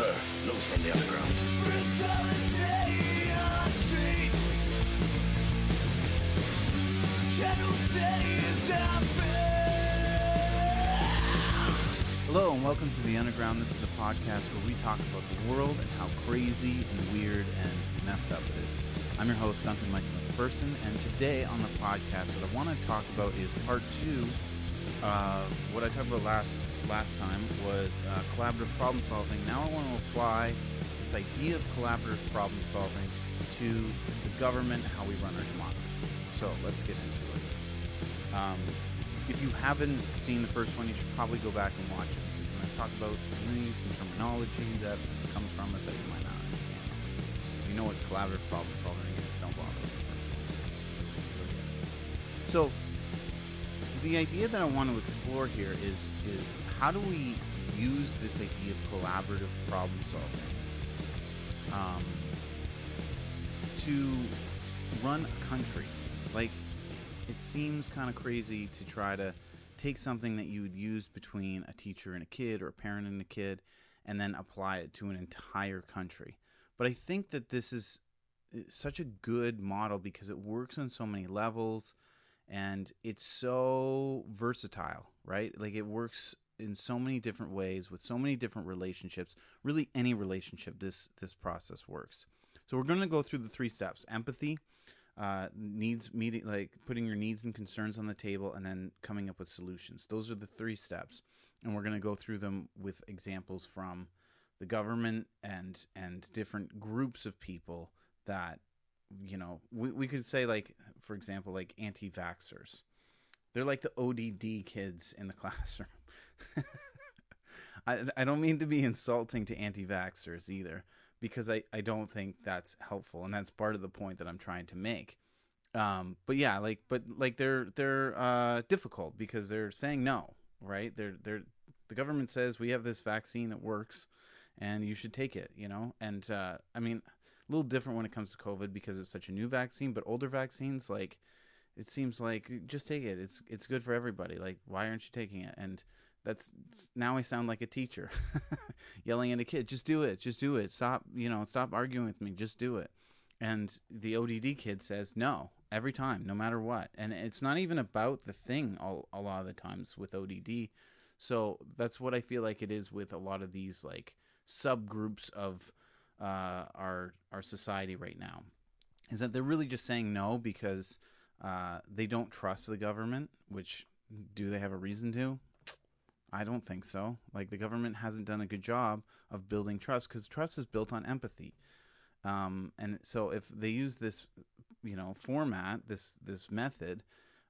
Sir, news from the underground. Brutality on street. Channel 10 is Hello and welcome to the Underground. This is the podcast where we talk about the world and how crazy and weird and messed up it is. I'm your host, Duncan Michael McPherson, and today on the podcast, what I want to talk about is part two. Uh, what I talked about last last time was uh, collaborative problem solving. Now I want to apply this idea of collaborative problem solving to the government, how we run our democracy. So let's get into it. Um, if you haven't seen the first one, you should probably go back and watch it because I'm going to talk about some terminology that comes from it that you might not understand. If you know what collaborative problem solving is, don't bother. So, the idea that I want to explore here is is how do we use this idea of collaborative problem solving um, to run a country? Like, it seems kind of crazy to try to take something that you would use between a teacher and a kid or a parent and a kid and then apply it to an entire country. But I think that this is uh, such a good model because it works on so many levels and it's so versatile, right? Like it works in so many different ways with so many different relationships. Really any relationship this this process works. So we're going to go through the three steps. Empathy, uh, needs meeting like putting your needs and concerns on the table and then coming up with solutions those are the three steps and we're going to go through them with examples from the government and and different groups of people that you know we, we could say like for example like anti-vaxxers they're like the odd kids in the classroom I, I don't mean to be insulting to anti-vaxxers either because I, I don't think that's helpful and that's part of the point that I'm trying to make. Um, but yeah, like but like they're they're uh, difficult because they're saying no, right? They're they're the government says we have this vaccine that works and you should take it, you know? And uh, I mean, a little different when it comes to COVID because it's such a new vaccine, but older vaccines like it seems like just take it. It's it's good for everybody. Like why aren't you taking it? And that's now I sound like a teacher yelling at a kid, just do it, just do it. Stop, you know, stop arguing with me, just do it. And the ODD kid says no every time, no matter what. And it's not even about the thing all, a lot of the times with ODD. So that's what I feel like it is with a lot of these like subgroups of uh, our our society right now, is that they're really just saying no because uh, they don't trust the government. Which do they have a reason to? I don't think so. Like the government hasn't done a good job of building trust because trust is built on empathy. Um, and so if they use this, you know, format, this this method,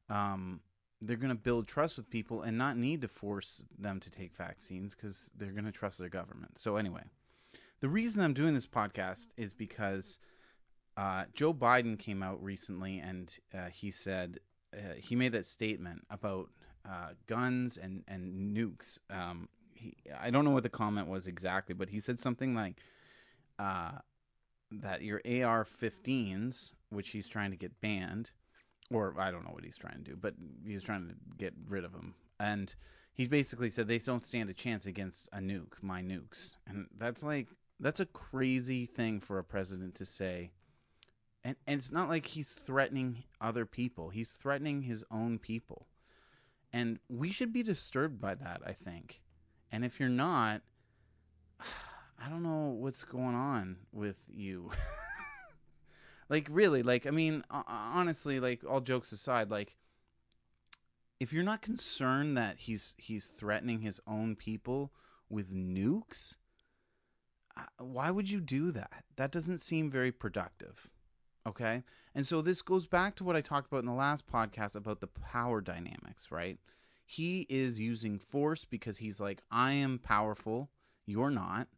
um, they're going to build trust with people and not need to force them to take vaccines because they're going to trust their government. So anyway, the reason I'm doing this podcast is because uh, Joe Biden came out recently and uh, he said uh, he made that statement about uh, guns and and nukes. Um, he, I don't know what the comment was exactly, but he said something like uh, that your AR-15s, which he's trying to get banned, or I don't know what he's trying to do, but he's trying to get rid of them. And he basically said they don't stand a chance against a nuke, my nukes, and that's like that's a crazy thing for a president to say. And, and it's not like he's threatening other people. He's threatening his own people. And we should be disturbed by that, I think. And if you're not, I don't know what's going on with you. like, really, like, I mean, honestly, like, all jokes aside, like, if you're not concerned that he's he's threatening his own people with nukes, why would you do that? That doesn't seem very productive. Okay. And so this goes back to what I talked about in the last podcast about the power dynamics, right? He is using force because he's like, I am powerful. You're not.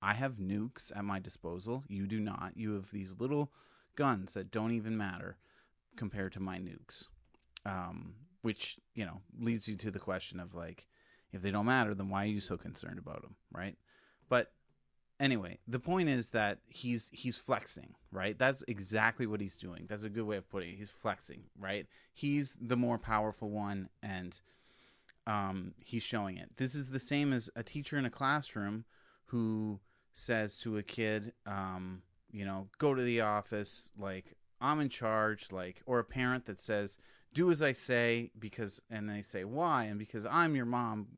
I have nukes at my disposal. You do not. You have these little guns that don't even matter compared to my nukes. Um, which, you know, leads you to the question of like, if they don't matter, then why are you so concerned about them, right? But anyway, the point is that he's he's flexing, right? That's exactly what he's doing. That's a good way of putting it. He's flexing, right? He's the more powerful one, and um, he's showing it. This is the same as a teacher in a classroom who says to a kid, um, you know, go to the office, like I'm in charge, like, or a parent that says, do as I say because, and they say why, and because I'm your mom,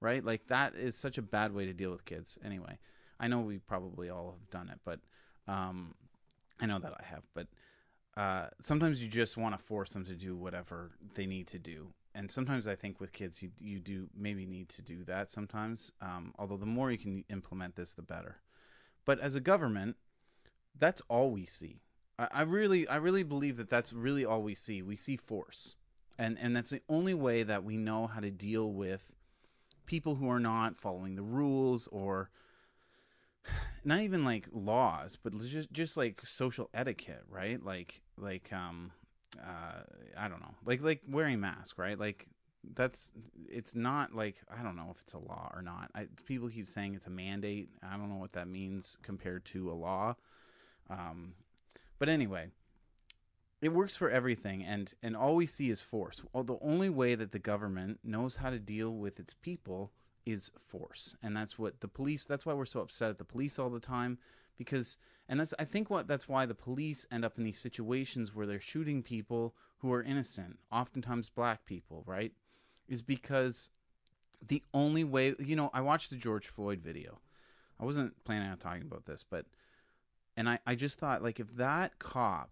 right? Like that is such a bad way to deal with kids. Anyway, I know we probably all have done it, but um, I know that I have, but uh, sometimes you just want to force them to do whatever they need to do. And sometimes I think with kids, you you do maybe need to do that sometimes. Um, although the more you can implement this, the better. But as a government, that's all we see. I, I really, I really believe that that's really all we see. We see force, and and that's the only way that we know how to deal with people who are not following the rules or not even like laws, but just just like social etiquette, right? Like like um uh I don't know. Like like wearing mask, right? Like that's it's not like I don't know if it's a law or not. I, people keep saying it's a mandate. I don't know what that means compared to a law. Um, but anyway, it works for everything, and and all we see is force. Well, the only way that the government knows how to deal with its people is force, and that's what the police. That's why we're so upset at the police all the time, because and that's I think what that's why the police end up in these situations where they're shooting people who are innocent, oftentimes black people, right? Is because the only way you know I watched the George Floyd video. I wasn't planning on talking about this, but and I, I just thought like if that cop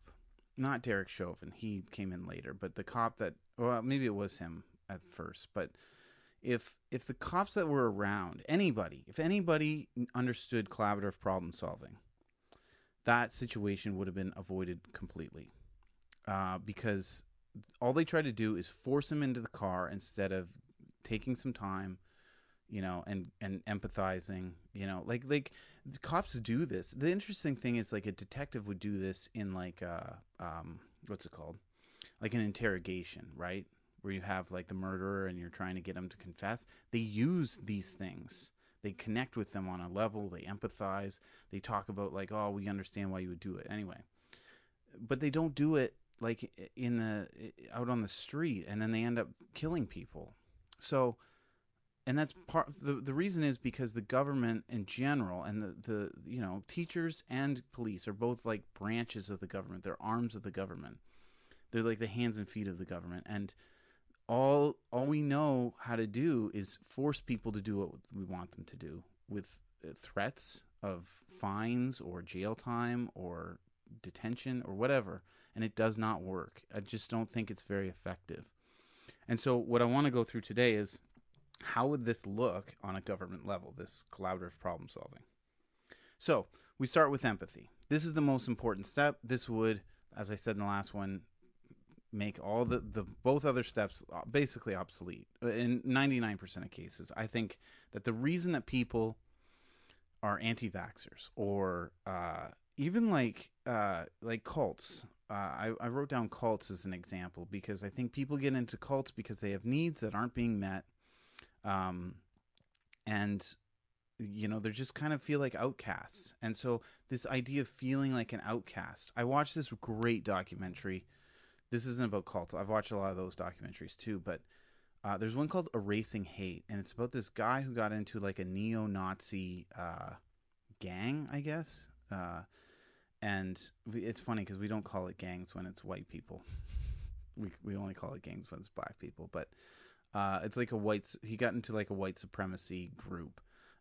not derek chauvin he came in later but the cop that well maybe it was him at first but if if the cops that were around anybody if anybody understood collaborative problem solving that situation would have been avoided completely uh, because all they try to do is force him into the car instead of taking some time you know, and and empathizing, you know, like like the cops do this. The interesting thing is like a detective would do this in like uh um what's it called? Like an interrogation, right? Where you have like the murderer and you're trying to get him to confess. They use these things. They connect with them on a level, they empathize, they talk about like, "Oh, we understand why you would do it." Anyway. But they don't do it like in the out on the street and then they end up killing people. So and that's part the the reason is because the government in general and the the you know teachers and police are both like branches of the government they're arms of the government they're like the hands and feet of the government and all all we know how to do is force people to do what we want them to do with uh, threats of fines or jail time or detention or whatever and it does not work i just don't think it's very effective and so what i want to go through today is how would this look on a government level, this collaborative problem solving? So we start with empathy. This is the most important step. This would, as I said in the last one, make all the, the both other steps basically obsolete in 99% of cases. I think that the reason that people are anti-vaxxers or uh, even like uh, like cults. Uh, I, I wrote down cults as an example because I think people get into cults because they have needs that aren't being met um, and you know they're just kind of feel like outcasts and so this idea of feeling like an outcast i watched this great documentary this isn't about cults i've watched a lot of those documentaries too but uh, there's one called erasing hate and it's about this guy who got into like a neo-nazi uh, gang i guess uh, and it's funny because we don't call it gangs when it's white people we, we only call it gangs when it's black people but uh, it's like a white. He got into like a white supremacy group,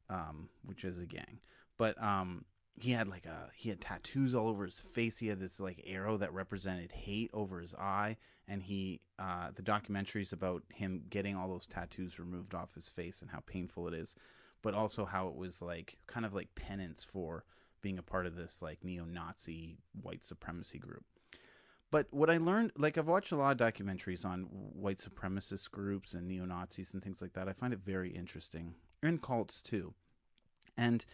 um, which is a gang. But um, he had like a he had tattoos all over his face. He had this like arrow that represented hate over his eye, and he uh, the documentary is about him getting all those tattoos removed off his face and how painful it is, but also how it was like kind of like penance for being a part of this like neo-Nazi white supremacy group. But what I learned, like I've watched a lot of documentaries on white supremacist groups and neo Nazis and things like that. I find it very interesting, and cults too. And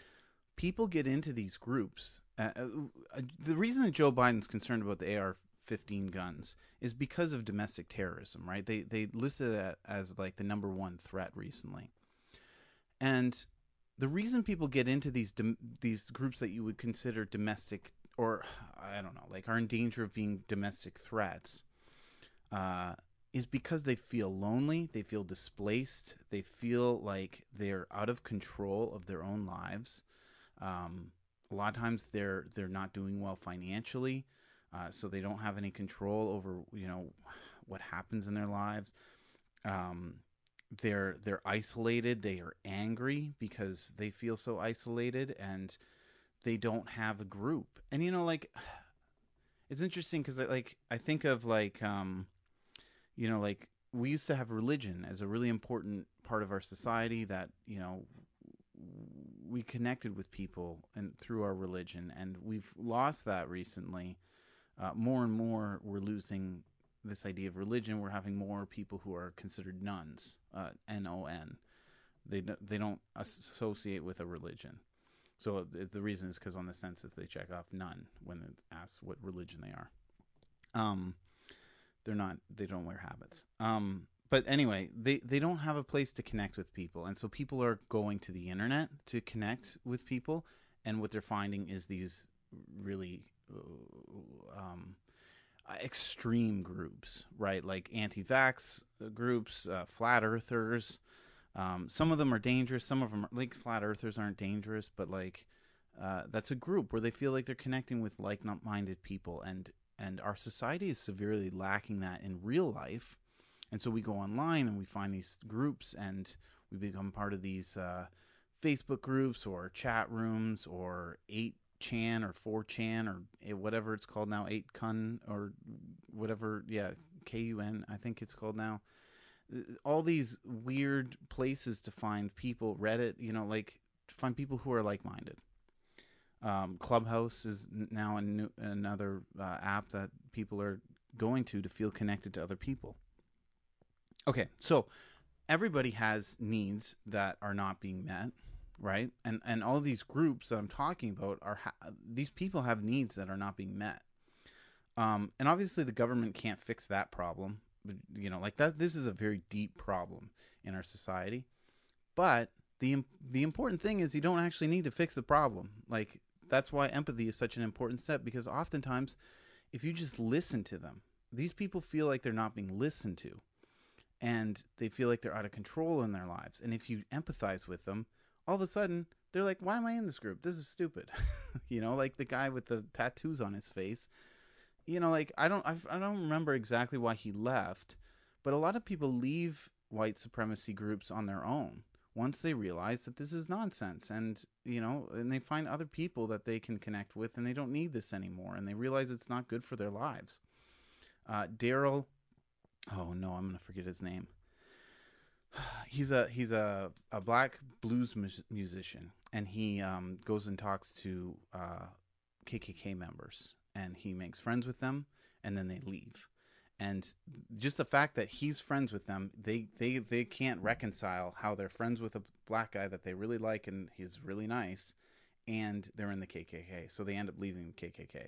people get into these groups. Uh, uh, the reason that Joe Biden's concerned about the AR-15 guns is because of domestic terrorism, right? They they listed that as like the number one threat recently, and the reason people get into these these groups that you would consider domestic or I don't know, like are in danger of being domestic threats, uh, is because they feel lonely, they feel displaced, they feel like they're out of control of their own lives. Um, a lot of times they're they're not doing well financially, uh, so they don't have any control over you know what happens in their lives. Um, they're they're isolated. They are angry because they feel so isolated and they don't have a group. And you know, like it's interesting because like I think of like um, you know like we used to have religion as a really important part of our society that you know we connected with people and through our religion and we've lost that recently. Uh, more and more we're losing this idea of religion. We're having more people who are considered nuns uh, n-o-n they, they don't associate with a religion. So the reason is because on the census they check off none when it asks what religion they are. Um they're not they don't wear habits. Um but anyway they they don't have a place to connect with people. And so people are going to the internet to connect with people. And what they're finding is these really uh, um extreme groups right? Like anti-vax groups uh, flat earthers. Um, some of them are dangerous. Some of them are, like flat earthers aren't dangerous but like uh, that's a group where they feel like they're connecting with like-minded people. And and our society is severely lacking that in real life and so we go online and we find these groups and we become part of these uh, facebook groups or chat rooms or 8chan or 4chan or whatever it's called now 8kun or whatever yeah kun i think it's called now. Uh, all these weird places to find people reddit you know like to find people who are like-minded. Um, clubhouse is now new, another uh, app that people are going to to feel connected to other people okay so everybody has needs that are not being met right? And and all these groups that i'm talking about are ha- these people have needs that are not being met. Um, and obviously the government can't fix that problem you know like that this is a very deep problem in our society. But the the important thing is you don't actually need to fix the problem. Like that's why empathy is such an important step because oftentimes if you just listen to them these people feel like they're not being listened to and they feel like they're out of control in their lives. And if you empathize with them all of a sudden they're like why am i in this group? This is stupid. You know like the guy with the tattoos on his face. You know like i don't I've, i don't remember exactly why he left but a lot of people leave white supremacy groups on their own once they realize that this is nonsense and you know and they find other people that they can connect with and they don't need this anymore and they realize it's not good for their lives. Uh, daryl oh no i'm gonna forget his name. He's a he's a, a black blues mus- musician and he um, goes and talks to uh, kkk members and he makes friends with them and then they leave. And just the fact that he's friends with them they they they can't reconcile how they're friends with a black guy that they really like and he's really nice and they're in the kkk so they end up leaving the kkk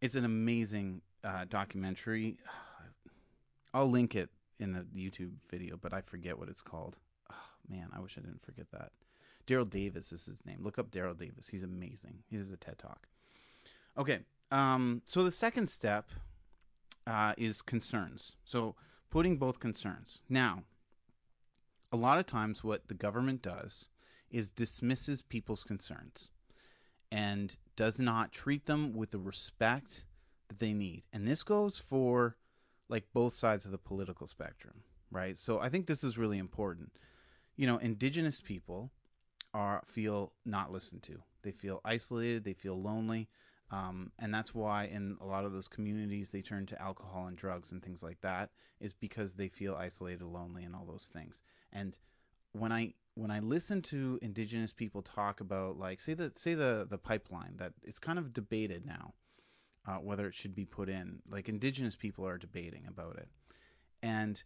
it's an amazing uh, documentary i'll link it in the youtube video but i forget what it's called oh, man i wish i didn't forget that daryl davis is his name look up daryl davis he's amazing he does a ted talk okay um, so the second step uh, is concerns. So putting both concerns. Now, a lot of times what the government does is dismisses people's concerns and does not treat them with the respect that they need. And this goes for like both sides of the political spectrum, right? So I think this is really important. You know, indigenous people are feel not listened to. They feel isolated, they feel lonely. Um, and that's why in a lot of those communities they turn to alcohol and drugs and things like that is because they feel isolated lonely and all those things and when i when i listen to indigenous people talk about like say the say the the pipeline that it's kind of debated now uh, whether it should be put in like indigenous people are debating about it and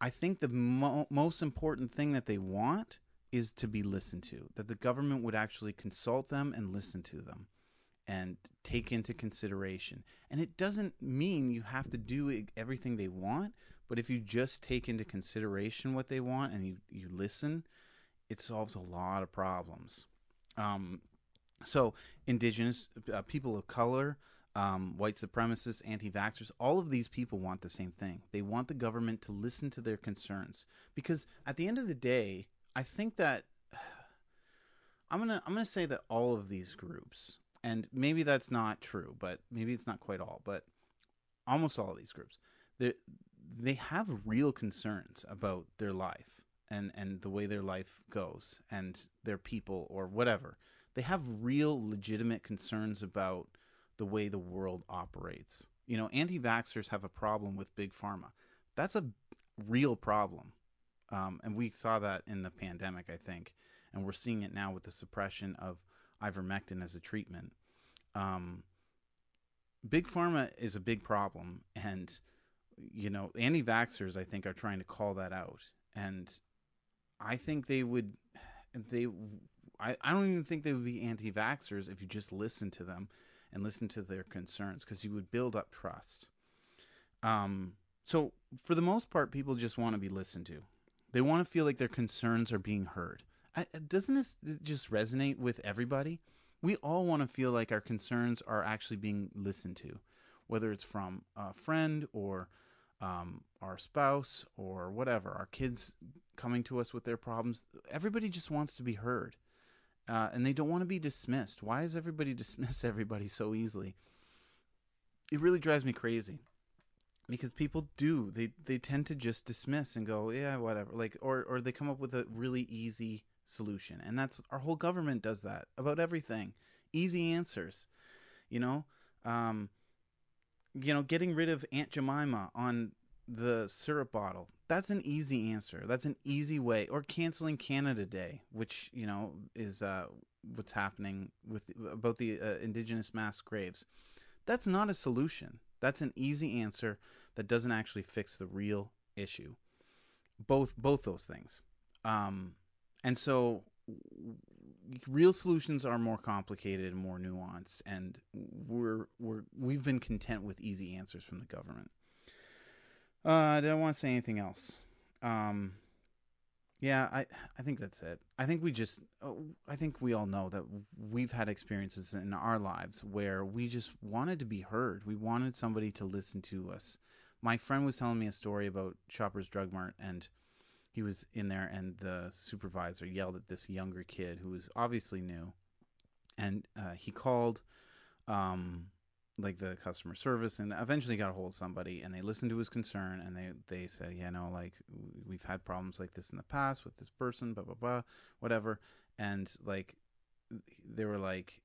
i think the mo- most important thing that they want is to be listened to that the government would actually consult them and listen to them and take into consideration. And it doesn't mean you have to do everything they want, but if you just take into consideration what they want and you, you listen, it solves a lot of problems. Um, so, indigenous uh, people of color, um, white supremacists, anti vaxxers, all of these people want the same thing. They want the government to listen to their concerns. Because at the end of the day, I think that I'm gonna I'm gonna say that all of these groups, and maybe that's not true, but maybe it's not quite all, but almost all of these groups, they they have real concerns about their life and and the way their life goes and their people or whatever. They have real legitimate concerns about the way the world operates. You know, anti-vaxxers have a problem with big pharma. That's a real problem. Um, and we saw that in the pandemic, I think, and we're seeing it now with the suppression of ivermectin as a treatment. Um, big pharma is a big problem, and you know, anti-vaxxers, I think, are trying to call that out, and I think they would, they, I, I don't even think they would be anti-vaxxers if you just listen to them and listen to their concerns, because you would build up trust. Um, so for the most part, people just want to be listened to. They want to feel like their concerns are being heard. I, doesn't this just resonate with everybody? We all want to feel like our concerns are actually being listened to, whether it's from a friend or um, our spouse or whatever, our kids coming to us with their problems. Everybody just wants to be heard. Uh, and they don't want to be dismissed. Why does everybody dismiss everybody so easily? It really drives me crazy because people do they they tend to just dismiss and go yeah whatever like or or they come up with a really easy solution and that's our whole government does that about everything easy answers you know um you know getting rid of aunt jemima on the syrup bottle that's an easy answer that's an easy way or canceling canada day which you know is uh what's happening with about the uh, indigenous mass graves that's not a solution that's an easy answer that doesn't actually fix the real issue. Both both those things. Um, and so real solutions are more complicated and more nuanced and we're we're we've been content with easy answers from the government. Uh, I don't want to say anything else. Um, yeah, I I think that's it. I think we just oh, I think we all know that we've had experiences in our lives where we just wanted to be heard. We wanted somebody to listen to us. My friend was telling me a story about Shoppers Drug Mart and he was in there and the supervisor yelled at this younger kid who was obviously new and uh, he called um, like the customer service and eventually got a hold of somebody and they listened to his concern and they they said yeah no like we've had problems like this in the past with this person blah blah blah whatever. And like they were like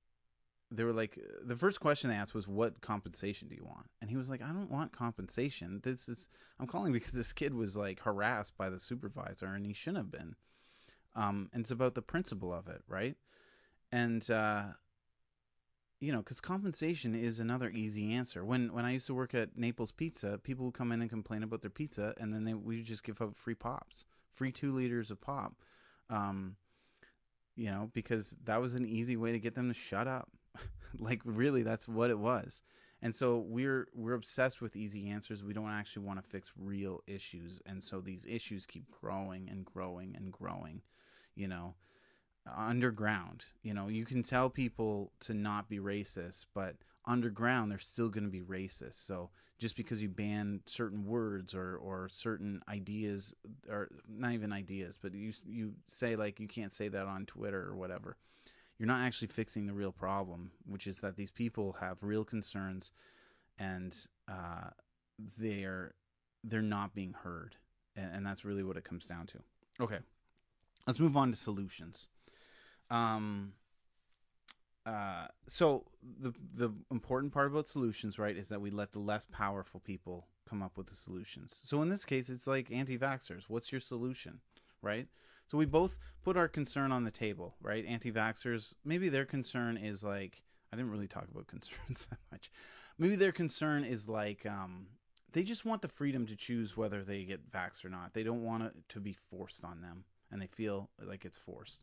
they were like the first question they asked was what compensation do you want? And he was like i don't want compensation. This is i'm calling because this kid was like harassed by the supervisor and he shouldn't have been. Um and it's about the principle of it right? And uh you know, because compensation is another easy answer. When when I used to work at Naples Pizza, people would come in and complain about their pizza, and then they we just give up free pops, free two liters of pop, um, you know, because that was an easy way to get them to shut up. like really, that's what it was. And so we're we're obsessed with easy answers. We don't actually want to fix real issues, and so these issues keep growing and growing and growing. You know, underground. You know, you can tell people to not be racist, but underground they're still going to be racist. So just because you ban certain words or or certain ideas or not even ideas, but you you say like you can't say that on Twitter or whatever. You're not actually fixing the real problem, which is that these people have real concerns and uh, they're they're not being heard, and, and that's really what it comes down to. Okay, let's move on to solutions. Um, uh, so the the important part about solutions, right, is that we let the less powerful people come up with the solutions. So in this case, it's like anti-vaxxers. What's your solution, right? So we both put our concern on the table, right? Anti-vaxxers, maybe their concern is like I didn't really talk about concerns that much. Maybe their concern is like um, they just want the freedom to choose whether they get vaxxed or not. They don't want it to be forced on them, and they feel like it's forced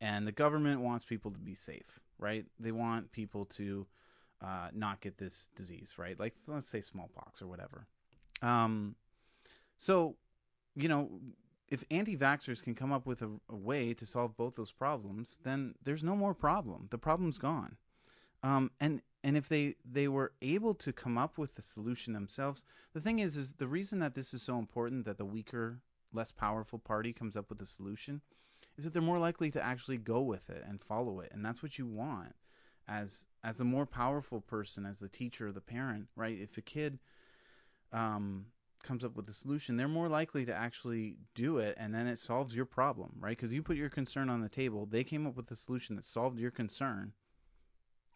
and the government wants people to be safe, right? They want people to uh, not get this disease, right? Like let's say smallpox or whatever. Um, so, you know, if anti-vaxxers can come up with a, a, way to solve both those problems, then there's no more problem. The problem's gone. Um, and and if they they were able to come up with the solution themselves, the thing is, is the reason that this is so important that the weaker, less powerful party comes up with a solution is that they're more likely to actually go with it and follow it, and that's what you want as as the more powerful person, as the teacher, or the parent, right? If a kid um, comes up with a solution, they're more likely to actually do it, and then it solves your problem, right? Because you put your concern on the table, they came up with a solution that solved your concern.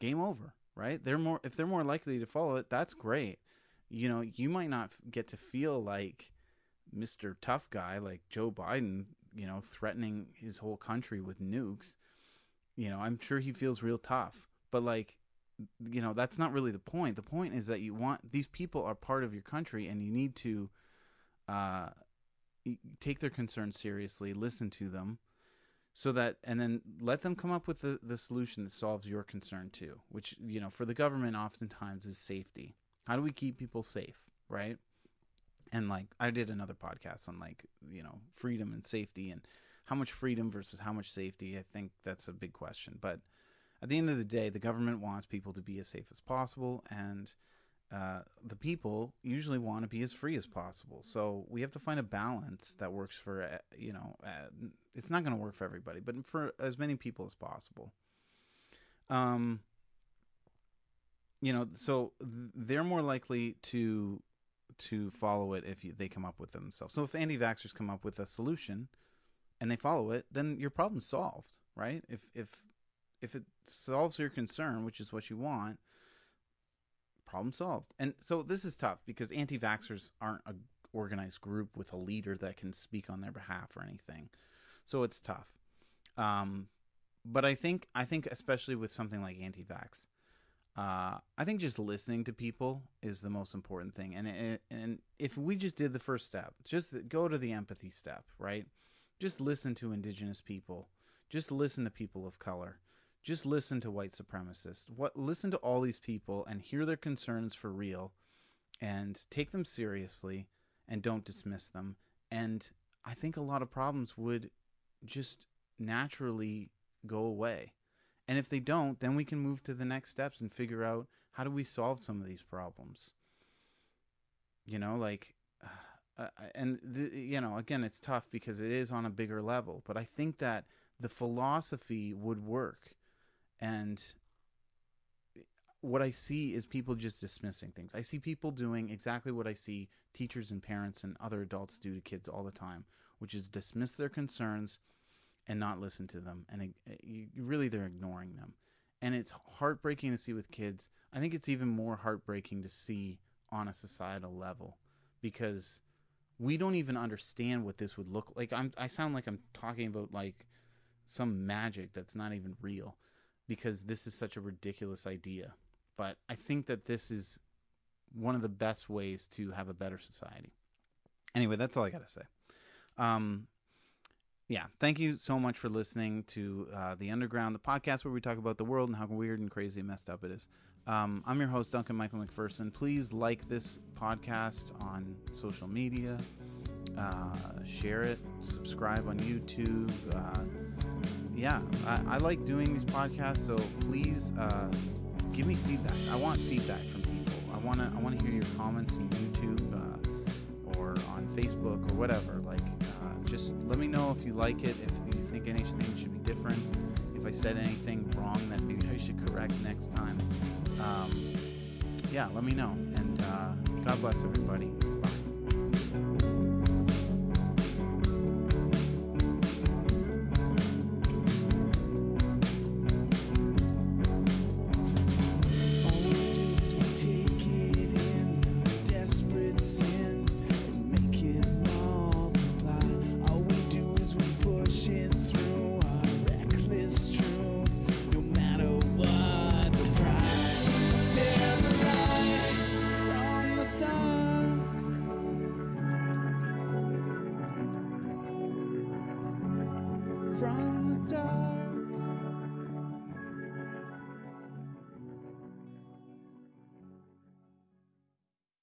Game over, right? They're more if they're more likely to follow it, that's great. You know, you might not get to feel like Mr. Tough Guy, like Joe Biden, you know, threatening his whole country with nukes. You know, I'm sure he feels real tough, but like you know that's not really the point. The point is that you want these people are part of your country and you need to uh take their concerns seriously listen to them so that and then let them come up with the, the solution that solves your concern too which you know for the government oftentimes is safety. How do we keep people safe right and like i did another podcast on like you know freedom and safety and how much freedom versus how much safety i think that's a big question but at the end of the day, the government wants people to be as safe as possible, and uh, the people usually want to be as free as possible. So we have to find a balance that works for uh, you know. Uh, it's not going to work for everybody, but for as many people as possible. Um, you know, so they're more likely to to follow it if you, they come up with themselves. So if anti-vaxxers come up with a solution and they follow it, then your problem's solved, right? If if if it solves your concern, which is what you want, problem solved. And so this is tough because anti-vaxxers aren't a organized group with a leader that can speak on their behalf or anything. So it's tough. Um, but I think I think especially with something like anti-vax, uh, I think just listening to people is the most important thing. And and if we just did the first step, just go to the empathy step, right? Just listen to indigenous people. Just listen to people of color just listen to white supremacists. What listen to all these people and hear their concerns for real and take them seriously and don't dismiss them. And I think a lot of problems would just naturally go away. And if they don't, then we can move to the next steps and figure out how do we solve some of these problems. You know, like uh, and the, you know, again, it's tough because it is on a bigger level, but I think that the philosophy would work and what I see is people just dismissing things. I see people doing exactly what I see teachers and parents and other adults do to kids all the time, which is dismiss their concerns and not listen to them. And it, really, they're ignoring them. And it's heartbreaking to see with kids. I think it's even more heartbreaking to see on a societal level because we don't even understand what this would look like. I'm, I sound like I'm talking about like some magic that's not even real because this is such a ridiculous idea. But I think that this is one of the best ways to have a better society. Anyway, that's all I got to say. Um, yeah, thank you so much for listening to uh, The Underground, the podcast where we talk about the world and how weird and crazy and messed up it is. Um, I'm your host, Duncan Michael McPherson. Please like this podcast on social media, uh, share it, subscribe on YouTube. Uh, yeah, I, I, like doing these podcasts, so please uh, give me feedback. I want feedback from people. I want to I want to hear your comments on YouTube uh, or on Facebook or whatever. Like, just let me know if you like it, if you think anything should be different, if I said anything wrong that maybe I should correct next time. Um, yeah, let me know. And uh, God bless everybody. from